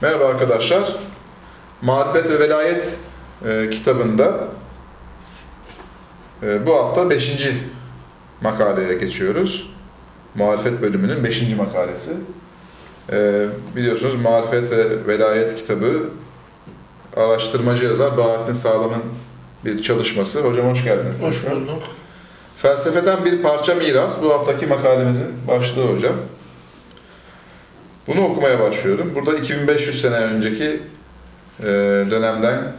Merhaba arkadaşlar. Marifet ve Velayet e, kitabında e, bu hafta 5. makaleye geçiyoruz. Marifet bölümünün 5. makalesi. E, biliyorsunuz Marifet ve Velayet kitabı araştırmacı yazar Bahattin Sağlam'ın bir çalışması. Hocam hoş geldiniz. Hoş bulduk. Felsefeden bir parça miras bu haftaki makalemizin başlığı hocam. Bunu okumaya başlıyorum. Burada 2500 sene önceki e, dönemden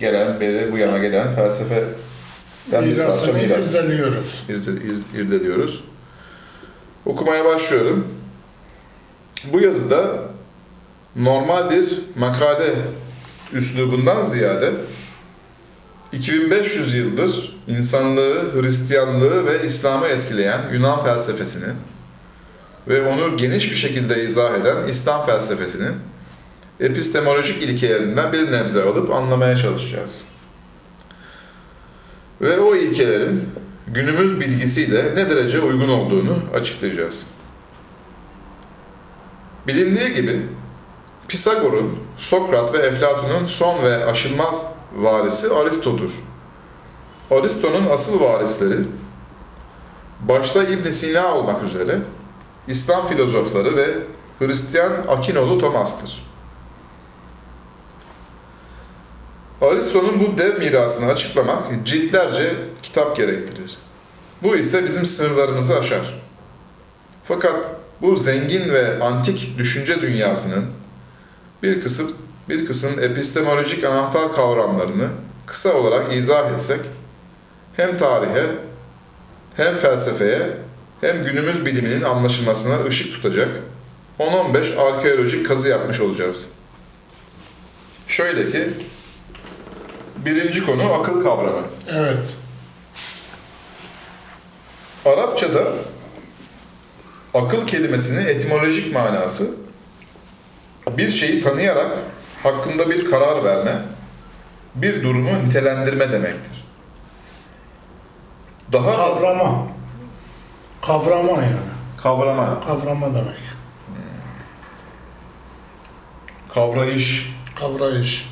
gelen, beri bu yana gelen parça Mirasını miras irdeliyoruz. irde- ir- irdeliyoruz. Okumaya başlıyorum. Bu yazıda normal bir makale üslubundan ziyade 2500 yıldır insanlığı, Hristiyanlığı ve İslam'ı etkileyen Yunan felsefesini ve onu geniş bir şekilde izah eden İslam felsefesinin epistemolojik ilkelerinden bir nebze alıp anlamaya çalışacağız. Ve o ilkelerin günümüz bilgisiyle ne derece uygun olduğunu açıklayacağız. Bilindiği gibi Pisagor'un, Sokrat ve Eflatun'un son ve aşılmaz varisi Aristo'dur. Aristo'nun asıl varisleri başta ibn Sina olmak üzere İslam filozofları ve Hristiyan Akinolu Thomas'tır. Aristo'nun bu dev mirasını açıklamak ciltlerce kitap gerektirir. Bu ise bizim sınırlarımızı aşar. Fakat bu zengin ve antik düşünce dünyasının bir kısım bir kısım epistemolojik anahtar kavramlarını kısa olarak izah etsek hem tarihe hem felsefeye hem günümüz biliminin anlaşılmasına ışık tutacak 10-15 arkeolojik kazı yapmış olacağız. Şöyle ki birinci konu akıl kavramı. Evet. Arapçada akıl kelimesinin etimolojik manası bir şeyi tanıyarak hakkında bir karar verme, bir durumu nitelendirme demektir. Daha Kavrama. Kavrama yani. kavrama, Kavrama demek. kavrayış, Kavrayış.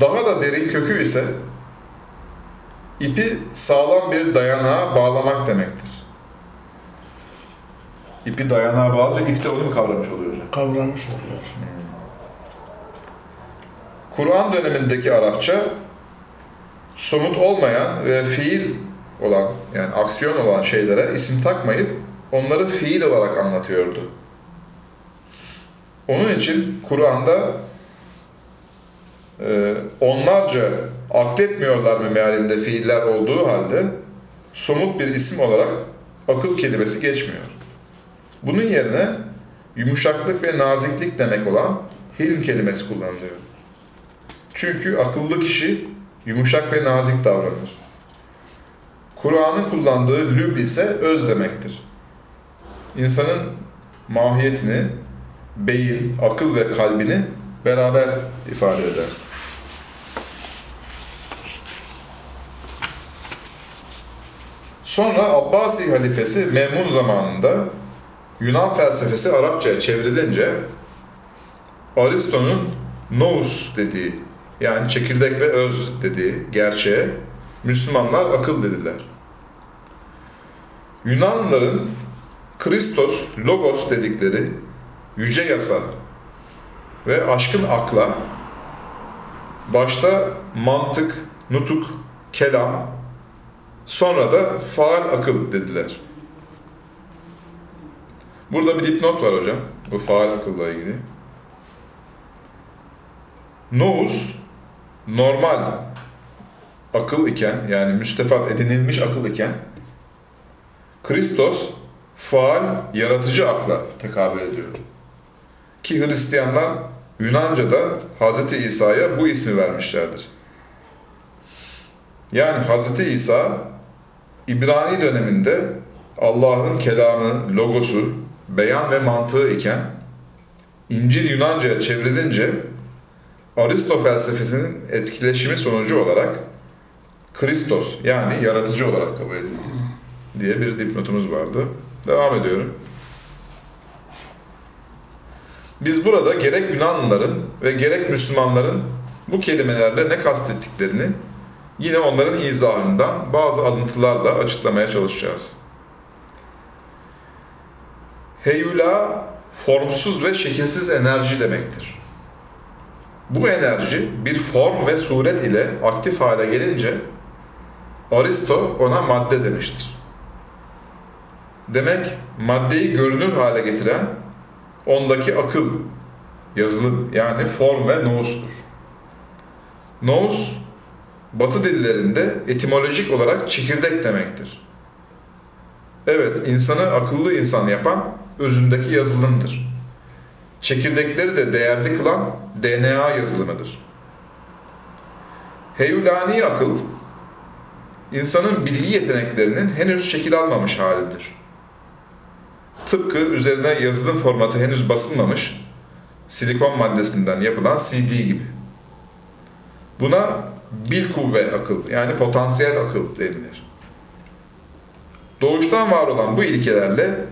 daha da derin kökü ise ipi sağlam bir dayanağa bağlamak demektir. İpi dayanağa bağlayınca ip de onu mu kavramış oluyor hocam? Kavramış oluyor. Kur'an dönemindeki Arapça somut olmayan ve fiil olan yani aksiyon olan şeylere isim takmayıp onları fiil olarak anlatıyordu. Onun için Kur'an'da e, onlarca akletmiyorlar mı mealinde fiiller olduğu halde somut bir isim olarak akıl kelimesi geçmiyor. Bunun yerine yumuşaklık ve naziklik demek olan hilm kelimesi kullanılıyor. Çünkü akıllı kişi yumuşak ve nazik davranır. Kur'an'ın kullandığı lüb ise öz demektir. İnsanın mahiyetini, beyin, akıl ve kalbini beraber ifade eder. Sonra Abbasi halifesi Memun zamanında Yunan felsefesi Arapçaya çevrilince Aristo'nun nous dediği yani çekirdek ve öz dediği gerçeğe Müslümanlar akıl dediler. Yunanlıların Kristos, Logos dedikleri yüce yasa ve aşkın akla başta mantık, nutuk, kelam sonra da faal akıl dediler. Burada bir dipnot var hocam bu faal akılla ilgili. Nous normal akıl iken yani müstefat edinilmiş akıl iken Kristos faal yaratıcı akla tekabül ediyor. Ki Hristiyanlar Yunanca'da Hz. İsa'ya bu ismi vermişlerdir. Yani Hz. İsa İbrani döneminde Allah'ın kelamı, logosu, beyan ve mantığı iken İncil Yunanca'ya çevrilince Aristo felsefesinin etkileşimi sonucu olarak Kristos yani yaratıcı olarak kabul edildi diye bir dipnotumuz vardı. Devam ediyorum. Biz burada gerek Yunanlıların ve gerek Müslümanların bu kelimelerle ne kastettiklerini yine onların izahından bazı alıntılarla açıklamaya çalışacağız. Heyula formsuz ve şekilsiz enerji demektir. Bu enerji bir form ve suret ile aktif hale gelince Aristo ona madde demiştir. Demek maddeyi görünür hale getiren ondaki akıl, yazılım yani form ve nous'tur. Nous, batı dillerinde etimolojik olarak çekirdek demektir. Evet, insanı akıllı insan yapan özündeki yazılımdır. Çekirdekleri de değerli kılan DNA yazılımıdır. Heyulani akıl, insanın bilgi yeteneklerinin henüz şekil almamış halidir. Tıpkı üzerine yazılım formatı henüz basılmamış silikon maddesinden yapılan CD gibi. Buna bil kuvve akıl yani potansiyel akıl denilir. Doğuştan var olan bu ilkelerle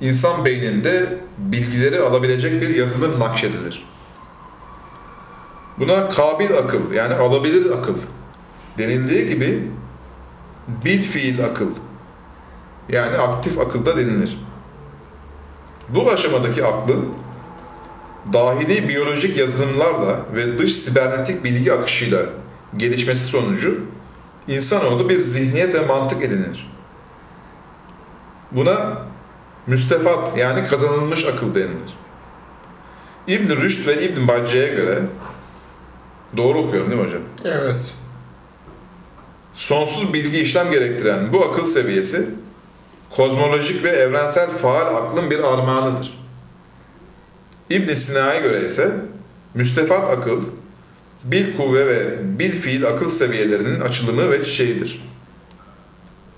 insan beyninde bilgileri alabilecek bir yazılım nakşedilir. Buna kabil akıl yani alabilir akıl denildiği gibi bil fiil akıl yani aktif akılda denilir. Bu aşamadaki aklın dahili biyolojik yazılımlarla ve dış sibernetik bilgi akışıyla gelişmesi sonucu insanoğlu bir zihniyet ve mantık edinir. Buna müstefat yani kazanılmış akıl denilir. İbn Rüşd ve İbn Bacce'ye göre doğru okuyorum değil mi hocam? Evet. Sonsuz bilgi işlem gerektiren bu akıl seviyesi kozmolojik ve evrensel faal aklın bir armağanıdır. İbn Sina'ya göre ise müstefat akıl, bil kuvve ve bil fiil akıl seviyelerinin açılımı ve çiçeğidir.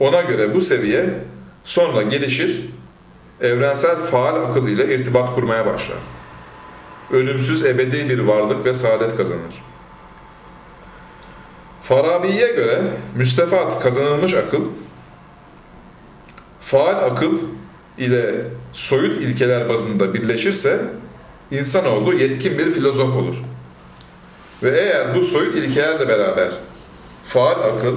Ona göre bu seviye sonra gelişir, evrensel faal akıl ile irtibat kurmaya başlar. Ölümsüz ebedi bir varlık ve saadet kazanır. Farabi'ye göre müstefat kazanılmış akıl, faal akıl ile soyut ilkeler bazında birleşirse insanoğlu yetkin bir filozof olur. Ve eğer bu soyut ilkelerle beraber faal akıl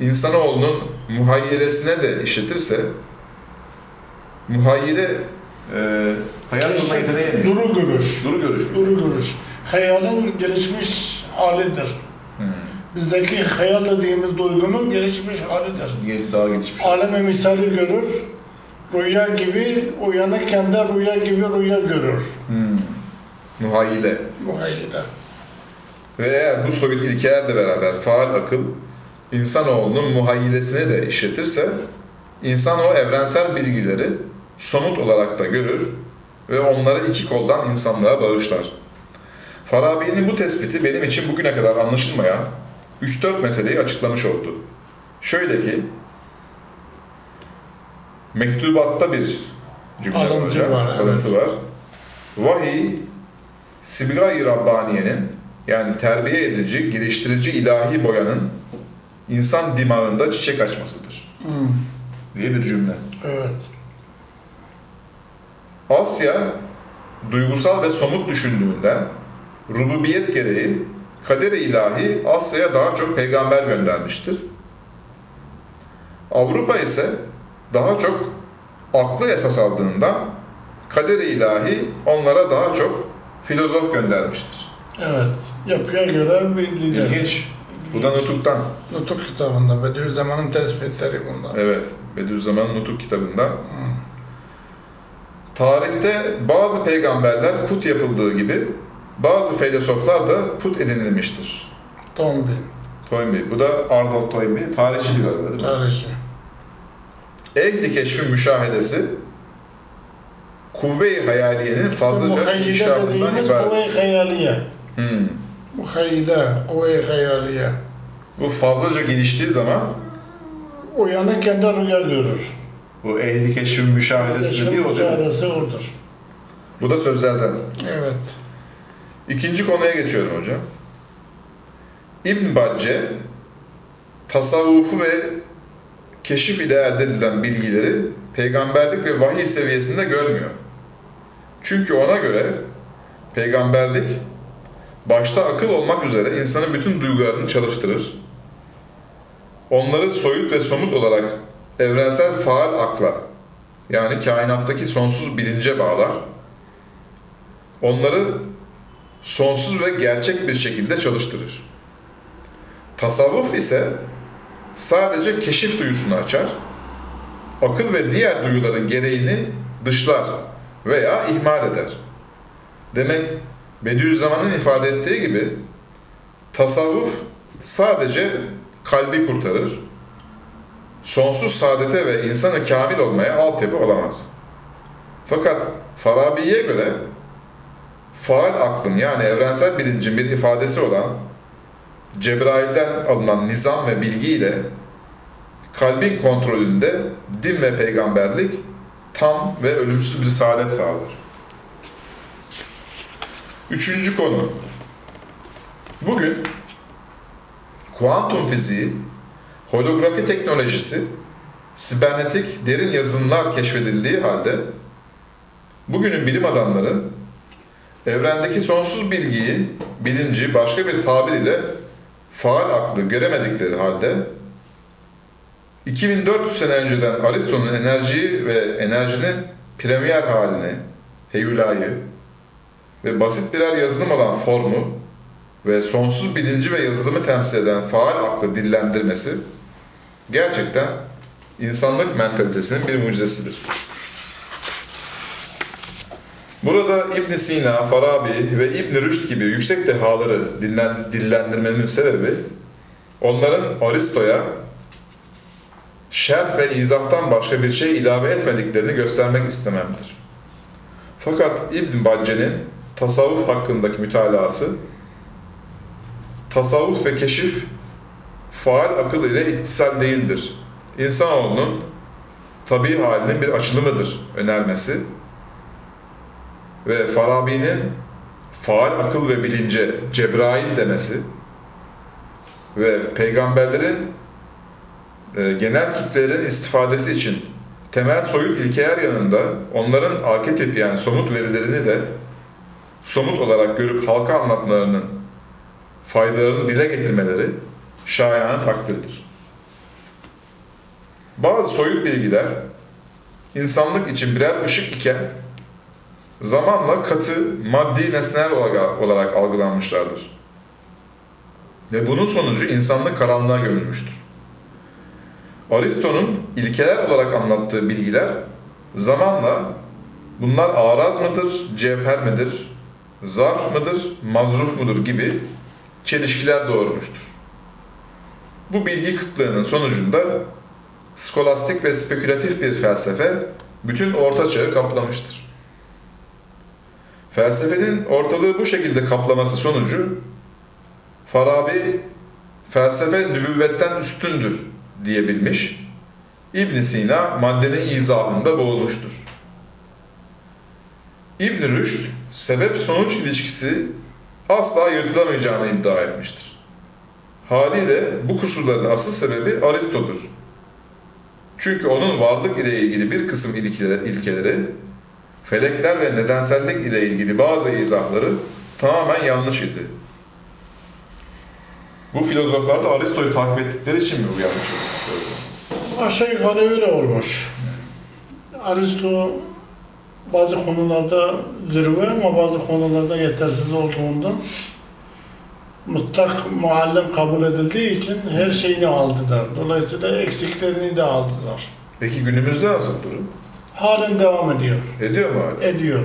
insanoğlunun muhayyilesine de işletirse muhayyile e, hayal kurma yeteneği mi? Duru görüş. Duru görüş. Duru görüş. Hayalin gelişmiş halidir. Hmm. Bizdeki hayal dediğimiz duygunun gelişmiş halidir. Daha gelişmiş. Aleme misali görür. Rüya gibi uyanıkken de rüya gibi rüya görür. Hmm. Muhayyile. Bu hayalde. Ve eğer bu soyut ilkelerle beraber faal akıl insanoğlunun muhayyilesini de işletirse insan o evrensel bilgileri somut olarak da görür ve onları iki koldan insanlığa bağışlar. Farabi'nin bu tespiti benim için bugüne kadar anlaşılmayan 3-4 meseleyi açıklamış oldu. Şöyle ki mektubatta bir cümle var Alıntı hocam. var, evet. Alıntı var. Vahiy Sibga-i Rabbaniye'nin yani terbiye edici, geliştirici ilahi boyanın insan dimağında çiçek açmasıdır Hmm. diye bir cümle. Evet. Asya duygusal ve somut düşündüğünden rububiyet gereği kader-i ilahi Asya'ya daha çok peygamber göndermiştir. Avrupa ise daha çok aklı esas aldığından kader-i ilahi onlara daha çok filozof göndermiştir. Evet. Yapıya göre bir lider. İlginç. Bu da Nutuk'tan. Nutuk kitabında Bediüzzaman'ın tespitleri bunlar. Evet, Bediüzzaman'ın Nutuk kitabında. Tarihte bazı peygamberler put yapıldığı gibi bazı filozoflar da put edinilmiştir. Tombi, Toynbee. Bu da Arnold Toynbee. Tarihçi galiba değil mi? tarihçi. Ehli keşfin müşahedesi kuvve-i hayaliyenin fazlaca inkişafından ibaret. kuvve-i hayaliye. Hmm. Muhayyile, kuvve-i hayaliye. Bu fazlaca geliştiği zaman Uyanıkken de rüya görür. bu ehli keşfin müşahedesi dediği o değil mi? müşahedesi odur. Bu da sözlerden. Evet. İkinci konuya geçiyorum hocam. İbn Bacce tasavvufu ve keşif ile elde edilen bilgileri peygamberlik ve vahiy seviyesinde görmüyor. Çünkü ona göre peygamberlik başta akıl olmak üzere insanın bütün duygularını çalıştırır. Onları soyut ve somut olarak evrensel faal akla yani kainattaki sonsuz bilince bağlar. Onları sonsuz ve gerçek bir şekilde çalıştırır. Tasavvuf ise sadece keşif duyusunu açar, akıl ve diğer duyuların gereğini dışlar veya ihmal eder. Demek Bediüzzaman'ın ifade ettiği gibi tasavvuf sadece kalbi kurtarır, sonsuz saadete ve insanı kamil olmaya altyapı olamaz. Fakat Farabi'ye göre faal aklın yani evrensel bilincin bir ifadesi olan Cebrail'den alınan nizam ve bilgi ile kalbin kontrolünde din ve peygamberlik tam ve ölümsüz bir saadet sağlar. Üçüncü konu. Bugün kuantum fiziği, holografi teknolojisi, sibernetik derin yazılımlar keşfedildiği halde bugünün bilim adamları evrendeki sonsuz bilgiyi, bilinci başka bir tabir ile faal aklı göremedikleri halde 2400 sene önceden Aristo'nun enerjiyi ve enerjinin premier halini, heyulayı ve basit birer yazılım olan formu ve sonsuz bilinci ve yazılımı temsil eden faal aklı dillendirmesi gerçekten insanlık mentalitesinin bir mucizesidir. Burada ibn Sina, Farabi ve ibn Rüşd gibi yüksek dehaları dinlen, dillendirmemin sebebi onların Aristo'ya şerh ve izahtan başka bir şey ilave etmediklerini göstermek istememdir. Fakat İbn Bacce'nin tasavvuf hakkındaki mütalası tasavvuf ve keşif faal akıl ile ittisal değildir. İnsanoğlunun tabi halinin bir açılımıdır önermesi ve Farabi'nin faal akıl ve bilince Cebrail demesi ve peygamberlerin e, genel kitlelerin istifadesi için temel soyut ilkeler yanında onların arketip yani somut verilerini de somut olarak görüp halka anlatmalarının faydalarını dile getirmeleri şayanı takdirdir. Bazı soyut bilgiler insanlık için birer ışık iken zamanla katı, maddi nesneler olarak, olarak algılanmışlardır. Ve bunun sonucu insanlık karanlığa gömülmüştür. Aristo'nun ilkeler olarak anlattığı bilgiler zamanla bunlar araz mıdır, cevher midir, zarf mıdır, mazruf mudur gibi çelişkiler doğurmuştur. Bu bilgi kıtlığının sonucunda skolastik ve spekülatif bir felsefe bütün orta çağı kaplamıştır. Felsefenin ortalığı bu şekilde kaplaması sonucu Farabi felsefe nübüvvetten üstündür diyebilmiş. İbn Sina maddenin izahında boğulmuştur. İbn Rüşd sebep-sonuç ilişkisi asla yırtılamayacağını iddia etmiştir. Haliyle bu kusurların asıl sebebi Aristo'dur. Çünkü onun varlık ile ilgili bir kısım ilkeleri, felekler ve nedensellik ile ilgili bazı izahları tamamen yanlış idi. Bu filozoflar da Aristo'yu takip ettikleri için mi bu yanlış olmuş? Aşağı yukarı öyle olmuş. Aristo bazı konularda zirve ama bazı konularda yetersiz olduğundan mutlak muallim kabul edildiği için her şeyini aldılar. Dolayısıyla eksiklerini de aldılar. Peki günümüzde nasıl durum? Halen devam ediyor. Ediyor mu hala? Ediyor.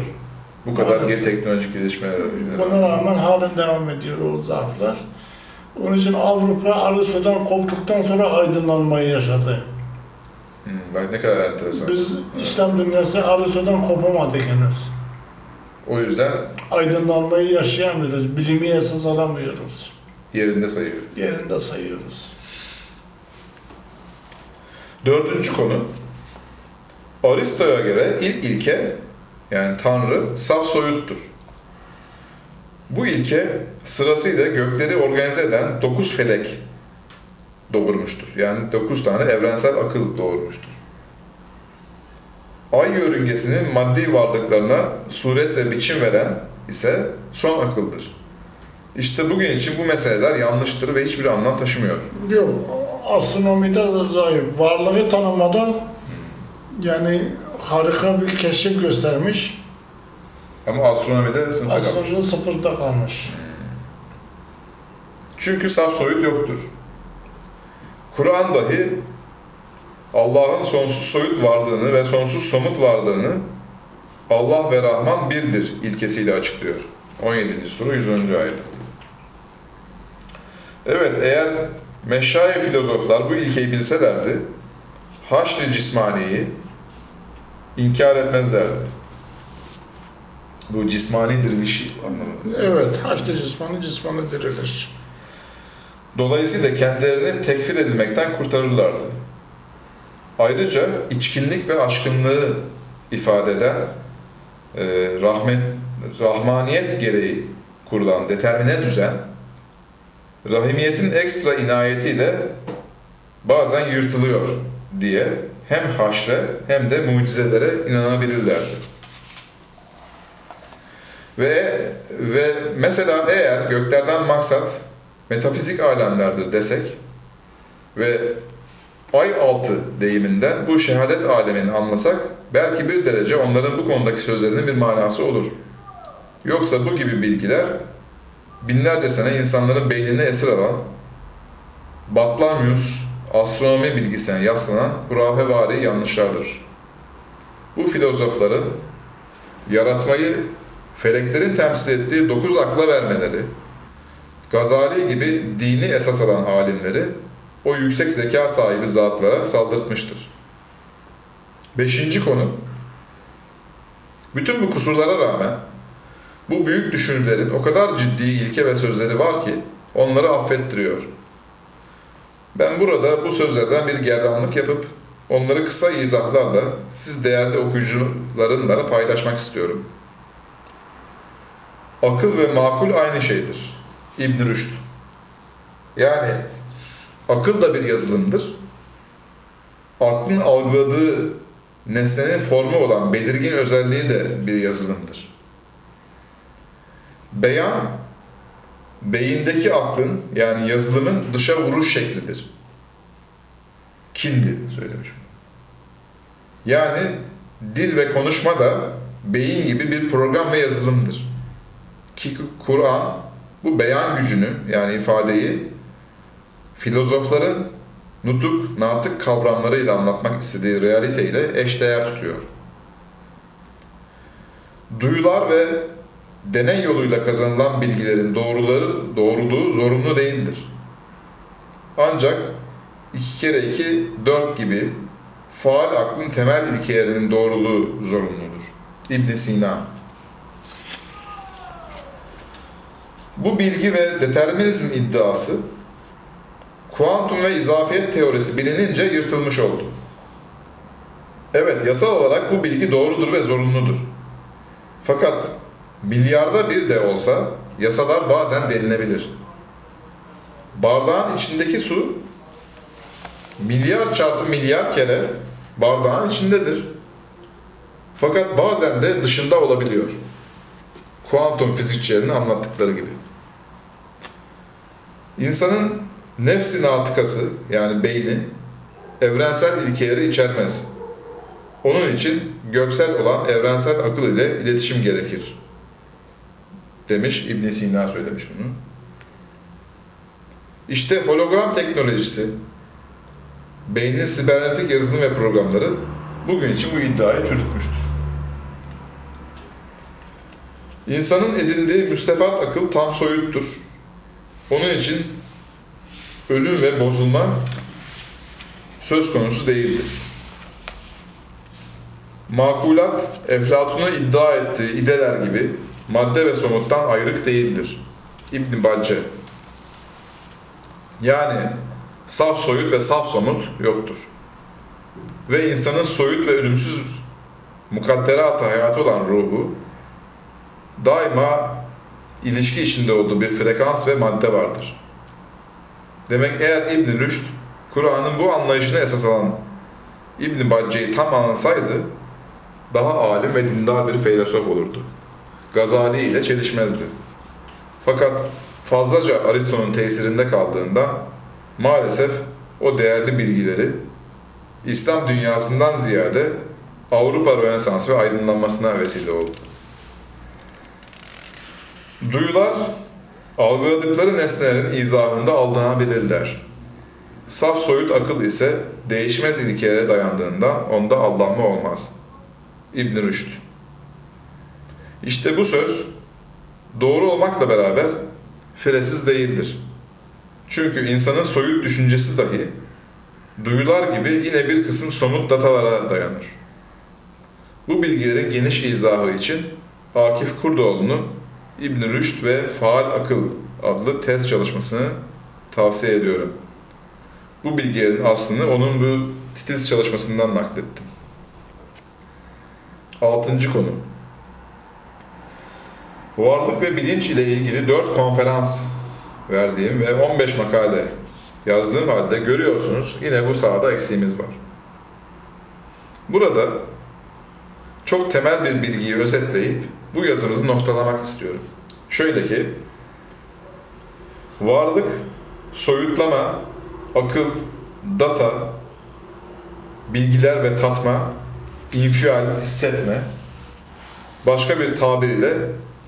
Bu kadar Maalesef. teknolojik gelişmeler Buna rağmen halen devam ediyor o zaaflar. Onun için Avrupa Aristo'dan koptuktan sonra aydınlanmayı yaşadı. Hmm, bak ne kadar enteresan. Biz Evet. İslam dünyası Aristo'dan kopamadık henüz. O yüzden Aydınlanmayı yaşayamıyoruz, bilimi esas alamıyoruz. yerinde sayıyor. Yerinde sayıyoruz. Dördüncü konu. Aristo'ya göre ilk ilke yani Tanrı saf soyuttur. Bu ilke sırasıyla gökleri organize eden dokuz felek doğurmuştur. Yani dokuz tane evrensel akıl doğurmuştur. ay yörüngesinin maddi varlıklarına suret ve biçim veren ise son akıldır. İşte bugün için bu meseleler yanlıştır ve hiçbir anlam taşımıyor. Yok, astronomide de zayıf. Varlığı tanımada yani harika bir keşif göstermiş. Ama astronomide sınıfta kalmış. Astronomi sıfırda kalmış. Çünkü saf soyut yoktur. Kur'an dahi Allah'ın sonsuz soyut varlığını ve sonsuz somut varlığını Allah ve Rahman birdir ilkesiyle açıklıyor. 17. soru 110. ayet. Evet eğer meşayi filozoflar bu ilkeyi bilselerdi haşr-ı cismaniyi inkar etmezlerdi. Bu cismani dirilişi anlamında. Evet, haçlı cismanı cismanı dirilir. Dolayısıyla kendilerini tekfir edilmekten kurtarırlardı. Ayrıca içkinlik ve aşkınlığı ifade eden e, rahmet, rahmaniyet gereği kurulan determine düzen, rahimiyetin ekstra inayetiyle bazen yırtılıyor diye hem haşre hem de mucizelere inanabilirlerdi. Ve ve mesela eğer göklerden maksat metafizik alemlerdir desek ve ay altı deyiminden bu şehadet alemini anlasak belki bir derece onların bu konudaki sözlerinin bir manası olur. Yoksa bu gibi bilgiler binlerce sene insanların beynini esir alan Batlamyus astronomi bilgisine yaslanan hurafevari yanlışlardır. Bu filozofların yaratmayı feleklerin temsil ettiği dokuz akla vermeleri, Gazali gibi dini esas alan alimleri o yüksek zeka sahibi zatlara saldırtmıştır. Beşinci konu, bütün bu kusurlara rağmen bu büyük düşünürlerin o kadar ciddi ilke ve sözleri var ki onları affettiriyor. Ben burada bu sözlerden bir gerdanlık yapıp onları kısa izahlarla siz değerli okuyucularımla paylaşmak istiyorum. Akıl ve makul aynı şeydir. İbn Rüşd. Yani akıl da bir yazılımdır. Aklın algıladığı nesnenin formu olan belirgin özelliği de bir yazılımdır. Beyan, beyindeki aklın yani yazılımın dışa vuruş şeklidir. Kindi söylemiş. Yani dil ve konuşma da beyin gibi bir program ve yazılımdır. Ki Kur'an bu beyan gücünü yani ifadeyi filozofların nutuk, natık kavramlarıyla anlatmak istediği realiteyle eşdeğer tutuyor. Duyular ve deney yoluyla kazanılan bilgilerin doğruları, doğruluğu zorunlu değildir. Ancak iki kere iki, dört gibi faal aklın temel ilkelerinin doğruluğu zorunludur. ibn Sina Bu bilgi ve determinizm iddiası kuantum ve izafiyet teorisi bilinince yırtılmış oldu. Evet, yasal olarak bu bilgi doğrudur ve zorunludur. Fakat milyarda bir de olsa yasalar bazen delinebilir. Bardağın içindeki su milyar çarpı milyar kere bardağın içindedir. Fakat bazen de dışında olabiliyor. Kuantum fizikçilerinin anlattıkları gibi. İnsanın nefsi natıkası yani beyni evrensel ilkeleri içermez. Onun için göksel olan evrensel akıl ile iletişim gerekir. Demiş İbn Sina söylemiş bunu. İşte hologram teknolojisi, beynin sibernetik yazılım ve programları bugün için bu iddiayı çürütmüştür. İnsanın edindiği müstefat akıl tam soyuttur. Onun için ölüm ve bozulma söz konusu değildir. Makulat, Eflatun'un iddia ettiği ideler gibi madde ve somuttan ayrık değildir. İbn Bacce. Yani saf soyut ve saf somut yoktur. Ve insanın soyut ve ölümsüz mukadderat hayatı olan ruhu daima ilişki içinde olduğu bir frekans ve madde vardır. Demek eğer İbn Rüşd Kur'an'ın bu anlayışını esas alan İbn Bacce'yi tam anlasaydı daha alim ve dindar bir filozof olurdu. Gazali ile çelişmezdi. Fakat fazlaca Aristo'nun tesirinde kaldığında maalesef o değerli bilgileri İslam dünyasından ziyade Avrupa Rönesansı ve aydınlanmasına vesile oldu. Duyular, algıladıkları nesnelerin izahında aldanabilirler. Saf soyut akıl ise değişmez ilkelere dayandığından onda aldanma olmaz. İbn Rüşd İşte bu söz doğru olmakla beraber firesiz değildir. Çünkü insanın soyut düşüncesi dahi duyular gibi yine bir kısım somut datalara dayanır. Bu bilgilerin geniş izahı için Akif Kurdoğlu'nun İbn Rüşd ve Faal Akıl adlı tez çalışmasını tavsiye ediyorum. Bu bilgilerin aslını onun bu titiz çalışmasından naklettim. Altıncı konu. Varlık ve bilinç ile ilgili 4 konferans verdiğim ve 15 makale yazdığım halde görüyorsunuz yine bu sahada eksiğimiz var. Burada çok temel bir bilgiyi özetleyip bu yazımızı noktalamak istiyorum. Şöyle ki, varlık, soyutlama, akıl, data, bilgiler ve tatma, infial, hissetme, başka bir tabir ile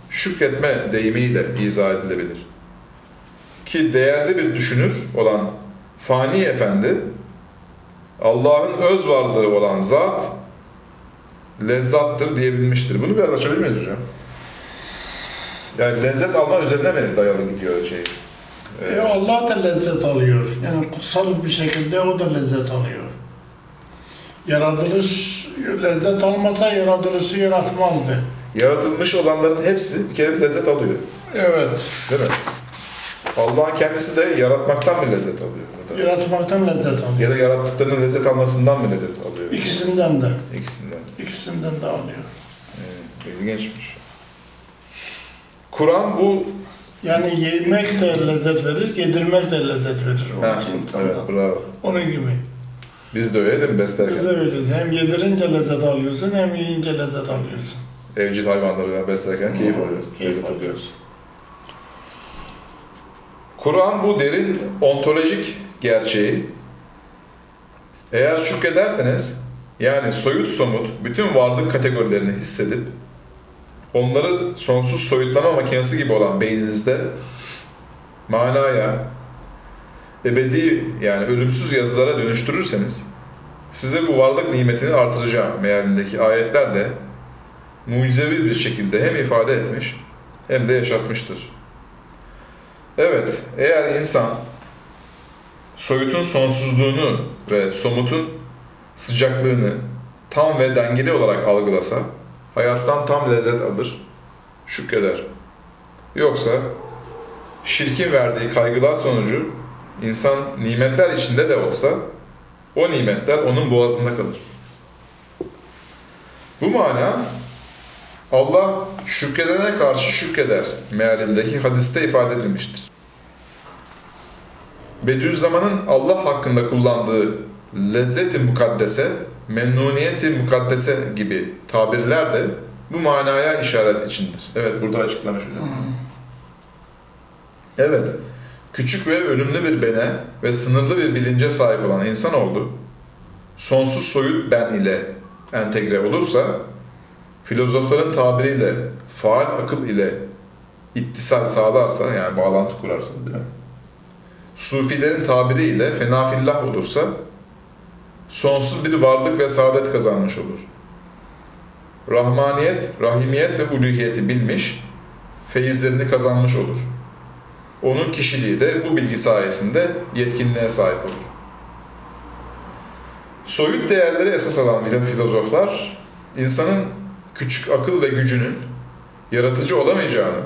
şükretme deyimiyle izah edilebilir. Ki değerli bir düşünür olan Fani Efendi, Allah'ın öz varlığı olan zat, lezzattır diyebilmiştir. Bunu biraz açabilir miyiz hocam? Yani lezzet alma üzerine mi dayalı gidiyor şey? E, Allah da lezzet alıyor. Yani kutsal bir şekilde o da lezzet alıyor. Yaratılış lezzet almasa yaratılışı yaratmazdı. Yaratılmış olanların hepsi bir kere bir lezzet alıyor. Evet. Değil mi? Allah'ın kendisi de yaratmaktan bir lezzet alıyor. burada. Yaratmaktan lezzet alıyor. Ya da yarattıklarının lezzet almasından mı lezzet alıyor? İkisinden de. İkisinden. İkisinden de alıyor. Ee, ilginçmiş. Kur'an bu... Yani yemek de lezzet verir, yedirmek de lezzet verir. Onun Ha, için insandan. evet, bravo. Onun gibi. Biz de öyle değil mi beslerken? Biz de öyleyiz. Hem yedirince lezzet alıyorsun hem yiyince lezzet alıyorsun. Evcil hayvanları beslerken keyif alıyoruz. Keyif lezzet alıyoruz. alıyoruz. Kur'an bu derin ontolojik gerçeği eğer şükrederseniz yani soyut somut bütün varlık kategorilerini hissedip onları sonsuz soyutlama makinesi gibi olan beyninizde manaya, ebedi yani ölümsüz yazılara dönüştürürseniz size bu varlık nimetini artıracağım mealindeki ayetlerle mucizevi bir şekilde hem ifade etmiş hem de yaşatmıştır. Evet, eğer insan soyutun sonsuzluğunu ve somutun sıcaklığını tam ve dengeli olarak algılasa, hayattan tam lezzet alır, şükreder. Yoksa şirkin verdiği kaygılar sonucu insan nimetler içinde de olsa o nimetler onun boğazında kalır. Bu mana Allah şükredene karşı şükreder mealindeki hadiste ifade edilmiştir. Bediüzzaman'ın Allah hakkında kullandığı lezzet-i mukaddese, memnuniyet-i mukaddese gibi tabirler de bu manaya işaret içindir. Evet, burada açıklamış hocam. Evet, küçük ve ölümlü bir bene ve sınırlı bir bilince sahip olan insanoğlu, sonsuz soyut ben ile entegre olursa, filozofların tabiriyle faal akıl ile ittisal sağlarsa, yani bağlantı kurarsa değil mi? Sufilerin tabiriyle fenafillah olursa, sonsuz bir varlık ve saadet kazanmış olur. Rahmaniyet, rahimiyet ve uluhiyeti bilmiş, feyizlerini kazanmış olur. Onun kişiliği de bu bilgi sayesinde yetkinliğe sahip olur. Soyut değerleri esas alan filozoflar, insanın küçük akıl ve gücünün yaratıcı olamayacağını,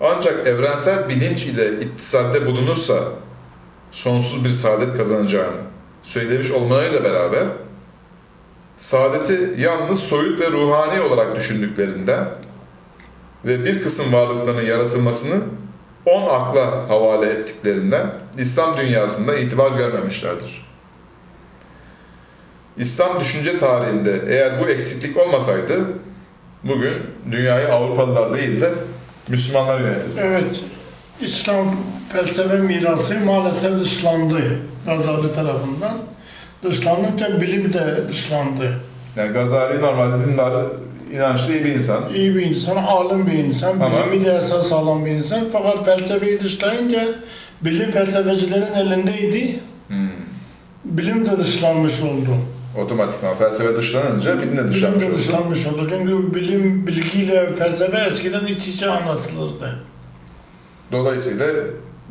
ancak evrensel bilinç ile ittisalde bulunursa sonsuz bir saadet kazanacağını söylemiş olmalarıyla beraber, saadeti yalnız soyut ve ruhani olarak düşündüklerinden ve bir kısım varlıkların yaratılmasını on akla havale ettiklerinden İslam dünyasında itibar görmemişlerdir. İslam düşünce tarihinde eğer bu eksiklik olmasaydı bugün dünyayı Avrupalılar değil de Müslümanlar yönetirdi. Evet, İslam felsefe mirası maalesef dışlandı Gazali tarafından. Dışlanınca bilim de dışlandı. Yani Gazali normalde dindar, inançlı iyi bir insan. İyi bir insan, alim bir insan, Ama- bilimi de esas alan bir insan. Fakat felsefeyi dışlayınca bilim felsefecilerin elindeydi. Hmm. Bilim de dışlanmış oldu. Otomatikman felsefe dışlanınca bilim de Bilim dışlanmış de oldu. dışlanmış oldu. Çünkü bilim, bilgiyle felsefe eskiden iç içe anlatılırdı. Dolayısıyla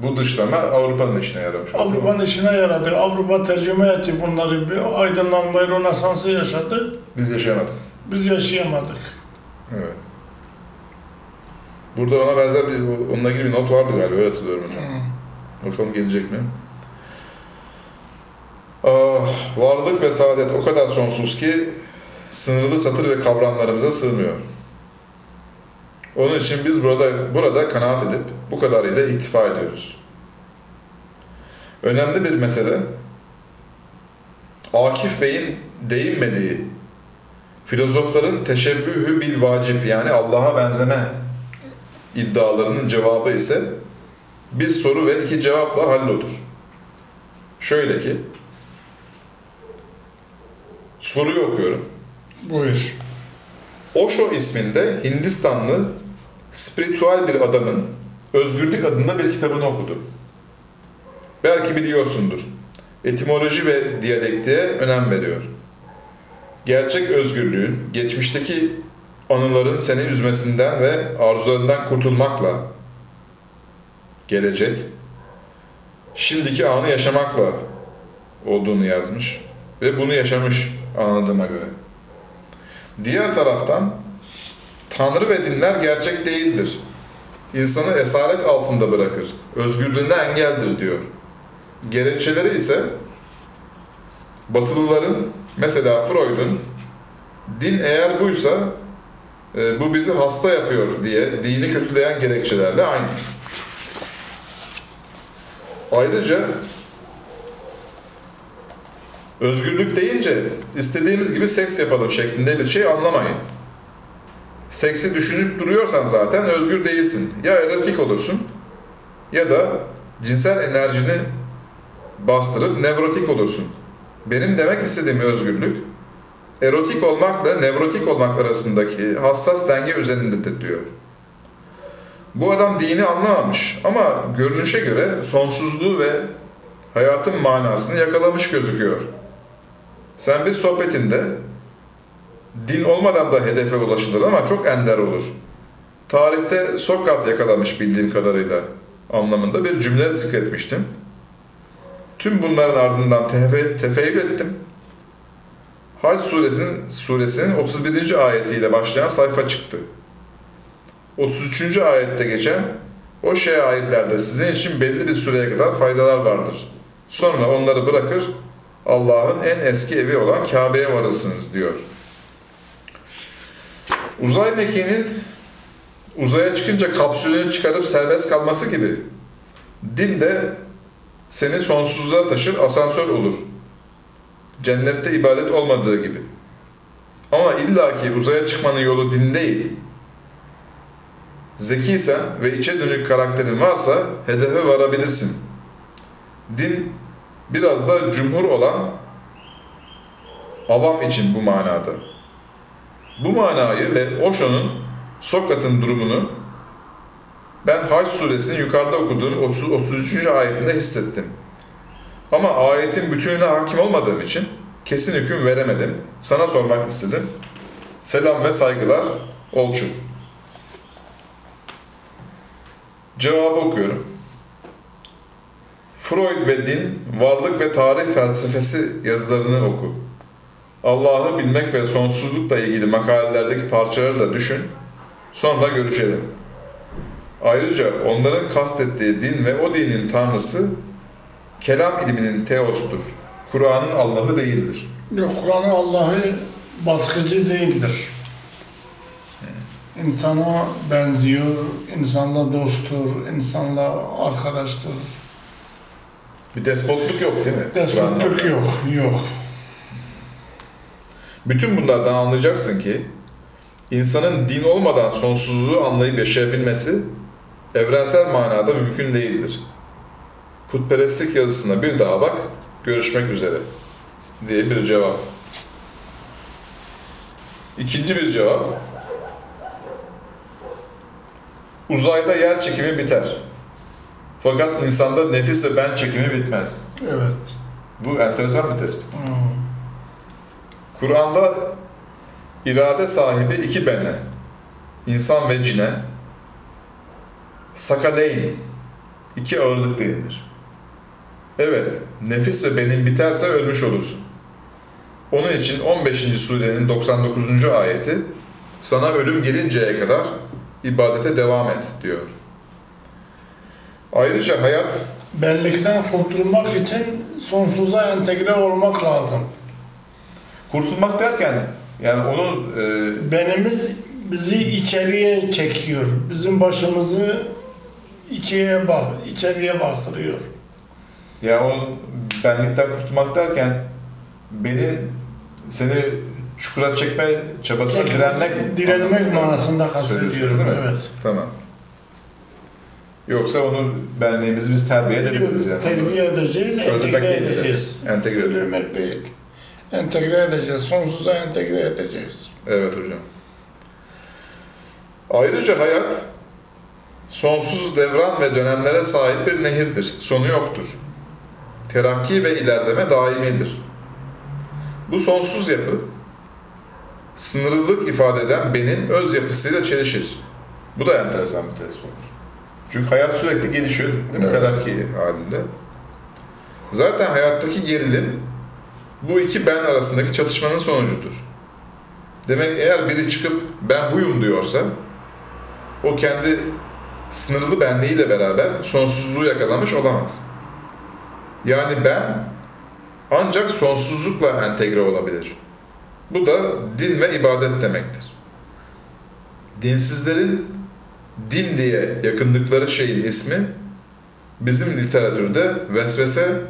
bu dışlama Avrupa'nın işine yaramış. Avrupa'nın işine yaradı. Avrupa tercüme etti bunları. Aydınlanmayı, Rönesans'ı yaşadı. Biz yaşayamadık. Biz yaşayamadık. Evet. Burada ona benzer bir, onunla ilgili bir not vardı galiba, öyle hatırlıyorum hocam. Bakalım gelecek mi? Ah, varlık ve saadet o kadar sonsuz ki sınırlı satır ve kavramlarımıza sığmıyor. Onun için biz burada burada kanaat edip bu kadarıyla iktifa ediyoruz. Önemli bir mesele Akif Bey'in değinmediği filozofların teşebbühü bil vacip yani Allah'a benzeme iddialarının cevabı ise bir soru ve iki cevapla hallolur. Şöyle ki, soruyu okuyorum. Buyur. Osho isminde Hindistanlı spiritüel bir adamın Özgürlük adında bir kitabını okudum. Belki biliyorsundur. Etimoloji ve diyalektiğe önem veriyor. Gerçek özgürlüğün, geçmişteki anıların seni üzmesinden ve arzularından kurtulmakla gelecek, şimdiki anı yaşamakla olduğunu yazmış ve bunu yaşamış anladığıma göre. Diğer taraftan Tanrı ve dinler gerçek değildir. İnsanı esaret altında bırakır. Özgürlüğüne engeldir diyor. Gerekçeleri ise Batılıların mesela Freud'un din eğer buysa e, bu bizi hasta yapıyor diye dini kötüleyen gerekçelerle aynı. Ayrıca özgürlük deyince istediğimiz gibi seks yapalım şeklinde bir şey anlamayın. Seksi düşünüp duruyorsan zaten özgür değilsin. Ya erotik olursun ya da cinsel enerjini bastırıp nevrotik olursun. Benim demek istediğim özgürlük, erotik olmakla nevrotik olmak arasındaki hassas denge üzerindedir diyor. Bu adam dini anlamamış ama görünüşe göre sonsuzluğu ve hayatın manasını yakalamış gözüküyor. Sen bir sohbetinde din olmadan da hedefe ulaşılır ama çok ender olur. Tarihte Sokrat yakalamış bildiğim kadarıyla anlamında bir cümle zikretmiştim. Tüm bunların ardından tefe, tefeyyül ettim. Hac suresinin, suresinin 31. ayetiyle başlayan sayfa çıktı. 33. ayette geçen o şairlerde sizin için belli bir süreye kadar faydalar vardır. Sonra onları bırakır Allah'ın en eski evi olan Kabe'ye varırsınız diyor. Uzay mekiğinin uzaya çıkınca kapsülünü çıkarıp serbest kalması gibi din de seni sonsuzluğa taşır, asansör olur. Cennette ibadet olmadığı gibi. Ama illaki uzaya çıkmanın yolu din değil. Zekiysen ve içe dönük karakterin varsa hedefe varabilirsin. Din biraz da cumhur olan avam için bu manada. Bu manayı ve Osho'nun Sokrat'ın durumunu ben Hac suresinin yukarıda okuduğum 30, 33. ayetinde hissettim. Ama ayetin bütününe hakim olmadığım için kesin hüküm veremedim. Sana sormak istedim. Selam ve saygılar Olçu. Cevabı okuyorum. Freud ve din, varlık ve tarih felsefesi yazılarını oku. Allah'ı bilmek ve sonsuzlukla ilgili makalelerdeki parçaları da düşün. Sonra görüşelim. Ayrıca onların kastettiği din ve o dinin tanrısı kelam ilminin teosudur. Kur'an'ın Allah'ı değildir. Yok, Kur'an'ın Allah'ı baskıcı değildir. İnsana benziyor, insanla dosttur, insanla arkadaştır. Bir despotluk yok değil mi? Despotluk yok, yok. Bütün bunlardan anlayacaksın ki insanın din olmadan sonsuzluğu anlayıp yaşayabilmesi evrensel manada mümkün değildir. Putperestlik yazısına bir daha bak, görüşmek üzere diye bir cevap. İkinci bir cevap. Uzayda yer çekimi biter. Fakat insanda nefis ve ben çekimi bitmez. Evet. Bu enteresan bir tespit. Hmm. Kur'an'da irade sahibi iki bene, insan ve cine, sakaleyn, iki ağırlık denilir. Evet, nefis ve benin biterse ölmüş olursun. Onun için 15. surenin 99. ayeti sana ölüm gelinceye kadar ibadete devam et diyor. Ayrıca hayat Benlikten kurtulmak için sonsuza entegre olmak lazım. kurtulmak derken yani onun e, Benimiz bizi içeriye çekiyor. Bizim başımızı içeriye bak, içeriye baktırıyor. Ya o benlikten kurtulmak derken beni seni çukura çekme çabasına direnmek direnmek manasında kastediyorum. Evet. Tamam. Yoksa onu benliğimizi biz terbiye edebiliriz yani. Terbiye edeceğiz, entegre değil. yani. edeceğiz. Entegre değil. Entegre edeceğiz, sonsuza entegre edeceğiz. Evet hocam. Ayrıca hayat sonsuz devran ve dönemlere sahip bir nehirdir. Sonu yoktur. Terakki ve ilerleme daimidir. Bu sonsuz yapı sınırlılık ifade eden benin öz yapısıyla çelişir. Bu da enteresan bir tespit olur. Çünkü hayat sürekli gelişiyor değil mi? Evet. Terakki halinde. Zaten hayattaki gerilim bu iki ben arasındaki çatışmanın sonucudur. Demek eğer biri çıkıp ben buyum diyorsa o kendi sınırlı benliğiyle beraber sonsuzluğu yakalamış olamaz. Yani ben ancak sonsuzlukla entegre olabilir. Bu da din ve ibadet demektir. Dinsizlerin din diye yakındıkları şeyin ismi bizim literatürde vesvese,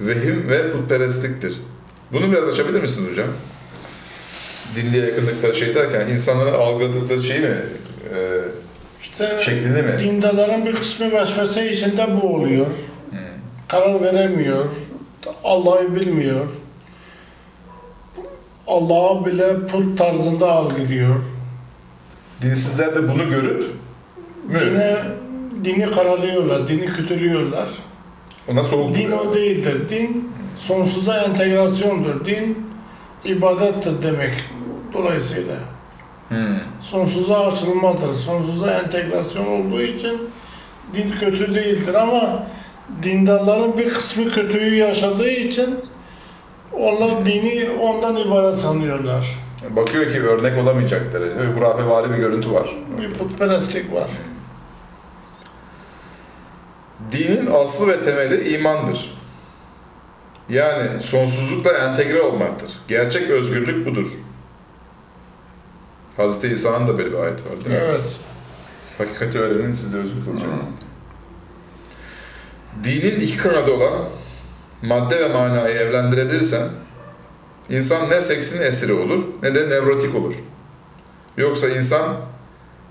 vehim ve putperestliktir. Bunu biraz açabilir misiniz hocam? Din diye yakındıkları şey derken insanların algıladıkları şeyi mi? e, İşte şeklini mi? dindarların bir kısmı vesvese içinde bu oluyor. Hmm. Karar veremiyor. Allah'ı bilmiyor. Allah'ı bile put tarzında algılıyor. Dinsizler de bunu görüp mü? Dine, dini karalıyorlar, dini kötülüyorlar. Ona soğuk Din o değildir. Din sonsuza entegrasyondur. Din ibadettir demek dolayısıyla. Hmm. Sonsuza açılmadır. Sonsuza entegrasyon olduğu için din kötü değildir ama dindarların bir kısmı kötüyü yaşadığı için onlar dini ondan ibaret sanıyorlar. Bakıyor ki örnek olamayacak derecede hurafevari bir görüntü var. Bir putperestlik var. Dinin aslı ve temeli imandır. Yani sonsuzlukla entegre olmaktır. Gerçek özgürlük budur. Hazreti İsa'nın da böyle bir ayet var değil mi? Evet. Hakikati öğrenin sizi özgür kılacak. Dinin iki kanadı olan madde ve manayı evlendirebilirsen insan ne seksin esiri olur ne de nevrotik olur. Yoksa insan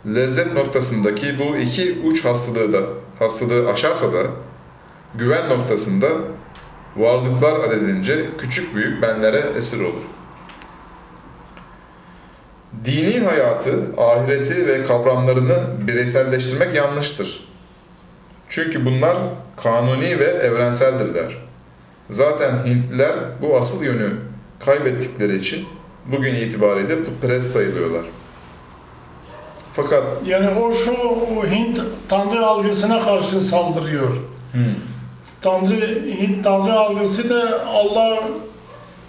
lezzet noktasındaki bu iki uç hastalığı da hastalığı aşarsa da güven noktasında varlıklar adedince küçük büyük benlere esir olur. Dini hayatı, ahireti ve kavramlarını bireyselleştirmek yanlıştır. Çünkü bunlar kanuni ve evrenseldirler. Zaten Hintliler bu asıl yönü kaybettikleri için bugün itibariyle putperest sayılıyorlar. Fakat Yani o şu o Hint Tanrı algısına karşı saldırıyor. Tanrı, Hint Tanrı algısı da Allah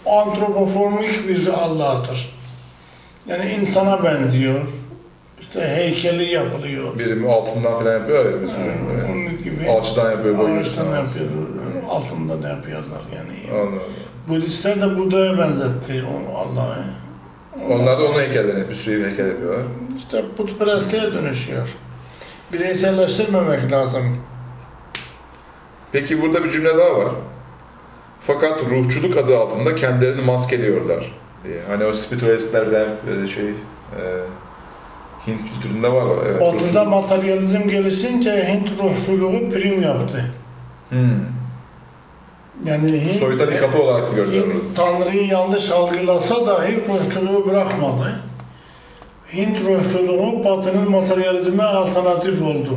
antropoformik bir Allah'tır. Yani insana benziyor. İşte heykeli yapılıyor. biri altından falan yapıyor ya bir sürü. böyle. Onun gibi. Alçıdan yapıyor, Ağaçtan yapıyor, altından yapıyorlar yani. Allah Allah. Budistler de Buda'ya benzetti Allah'ı. Onlar da onun heykellerini, bir sürü heykel yapıyorlar. İşte putperestliğe dönüşüyor. Bireyselleştirmemek lazım. Peki burada bir cümle daha var. Fakat ruhçuluk adı altında kendilerini maskeliyorlar. Diye. Hani o spiritualistlerden böyle şey e, Hint kültüründe var. Evet, Batı'da materyalizm gelişince Hint ruhçuluğu prim yaptı. Hmm. Yani Hint, Soyuta bir kapı olarak gördüler onu. Hint Tanrı'yı yanlış algılasa dahi ruhçuluğu bırakmadı. Hint ruhçuluğu Batı'nın materyalizme alternatif oldu.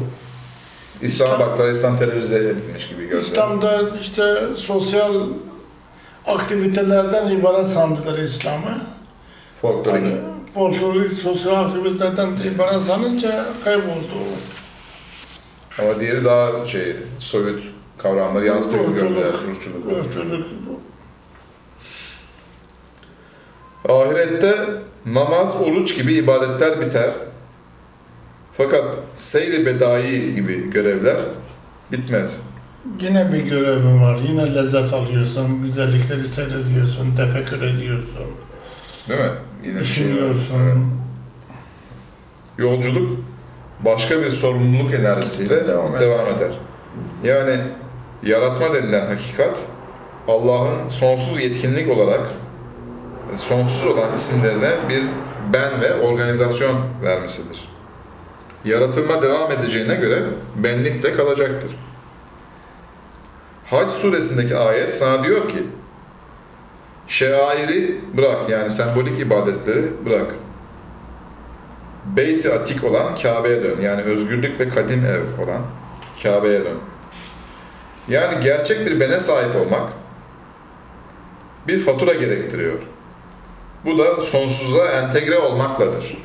İslam'a İslam- baktılar, İslam terörize edilmiş gibi gördüler. İslam'da işte sosyal aktivitelerden ibaret sandılar İslam'ı. Folklorik. Yani folklorik sosyal aktivitelerden ibaret sanınca kayboldu. Ama diğeri daha şey, soyut kavramları yansıtıyor gördüler. Ruhçuluk. Ruhçuluk. Ahirette namaz, oruç gibi ibadetler biter. Fakat seyri bedai gibi görevler bitmez. Yine bir görevin var. Yine lezzet alıyorsun, güzellikleri seyrediyorsun, tefekkür ediyorsun, Değil mi? Yine şey düşünüyorsun. Evet. Yolculuk başka bir sorumluluk enerjisiyle Devam devam, eder. eder. Yani yaratma denilen hakikat Allah'ın sonsuz yetkinlik olarak sonsuz olan isimlerine bir ben ve organizasyon vermesidir. Yaratılma devam edeceğine göre benlik de kalacaktır. Hac suresindeki ayet sana diyor ki şairi bırak yani sembolik ibadetleri bırak. Beyt-i Atik olan Kabe'ye dön. Yani özgürlük ve kadim ev olan Kabe'ye dön. Yani gerçek bir bene sahip olmak bir fatura gerektiriyor. Bu da sonsuzluğa entegre olmakladır.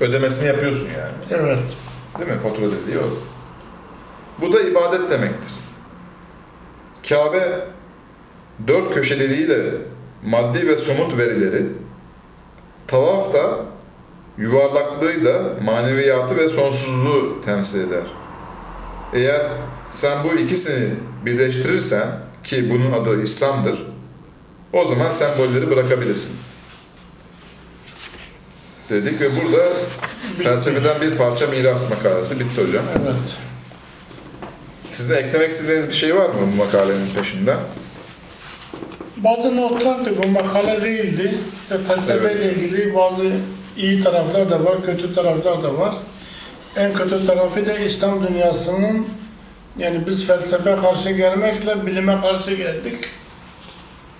Ödemesini yapıyorsun yani. Evet. Değil mi? Fatura dediği o. Bu da ibadet demektir. Kabe dört köşeliliğiyle maddi ve somut verileri, tavaf da yuvarlaklığıyla maneviyatı ve sonsuzluğu temsil eder. Eğer sen bu ikisini birleştirirsen ki bunun adı İslam'dır, o zaman sembolleri bırakabilirsin. Dedik ve burada felsefeden bir parça miras makalesi bitti hocam. Evet. Sizin eklemek istediğiniz bir şey var mı bu makalenin peşinden? Bazı notlardı bu makale değildi. İşte felsefeyle ilgili bazı iyi taraflar da var, kötü taraflar da var. En kötü tarafı da İslam dünyasının yani biz felsefe karşı gelmekle bilime karşı geldik.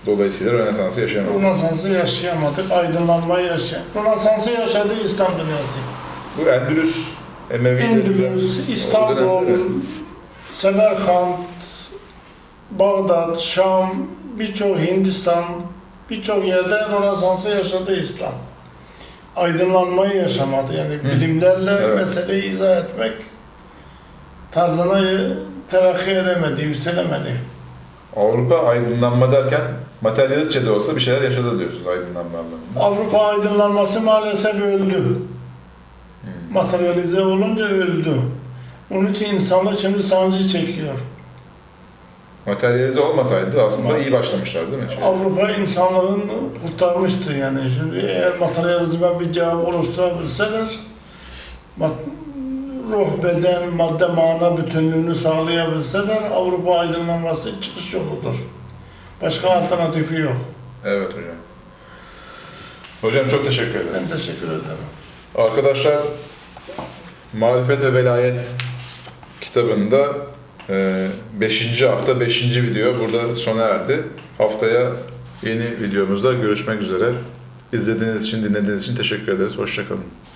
Dolayısıyla Rönesans'ı yaşayamadık. Rönesans'ı yaşayamadık, aydınlanmayı yaşayamadık. Rönesans'ı yaşadı İslam dünyası. Bu Endülüs, Emeviler... Endülüs, İstanbul, Evet. Semerkant, Bağdat, Şam, birçok Hindistan, birçok yerde Rönesans'ı yaşadı İslam. Aydınlanmayı yaşamadı. Yani bilimlerle Evet. meseleyi izah etmek tarzına terakki edemedi, yükselemedi. Avrupa aydınlanma derken materyalistçe de olsa bir şeyler yaşadı diyorsunuz aydınlanma anlamında. Avrupa aydınlanması maalesef öldü. Materyalize olunca öldü. Onun için insanlar şimdi sancı çekiyor. Materyalize olmasaydı aslında iyi başlamışlar değil mi? Şey, Avrupa insanlığını kurtarmıştı yani. Şimdi eğer materyalizme bir cevap oluşturabilseler, ruh, beden, madde, mana bütünlüğünü sağlayabilseler Avrupa aydınlanması çıkış yoludur. Başka alternatifi yok. Evet hocam. Hocam çok teşekkür ederim. Ben teşekkür ederim. Arkadaşlar Marifet ve Velayet kitabında 5. hafta 5. video burada sona erdi. Haftaya yeni videomuzda görüşmek üzere. İzlediğiniz için, dinlediğiniz için teşekkür ederiz. Hoşçakalın.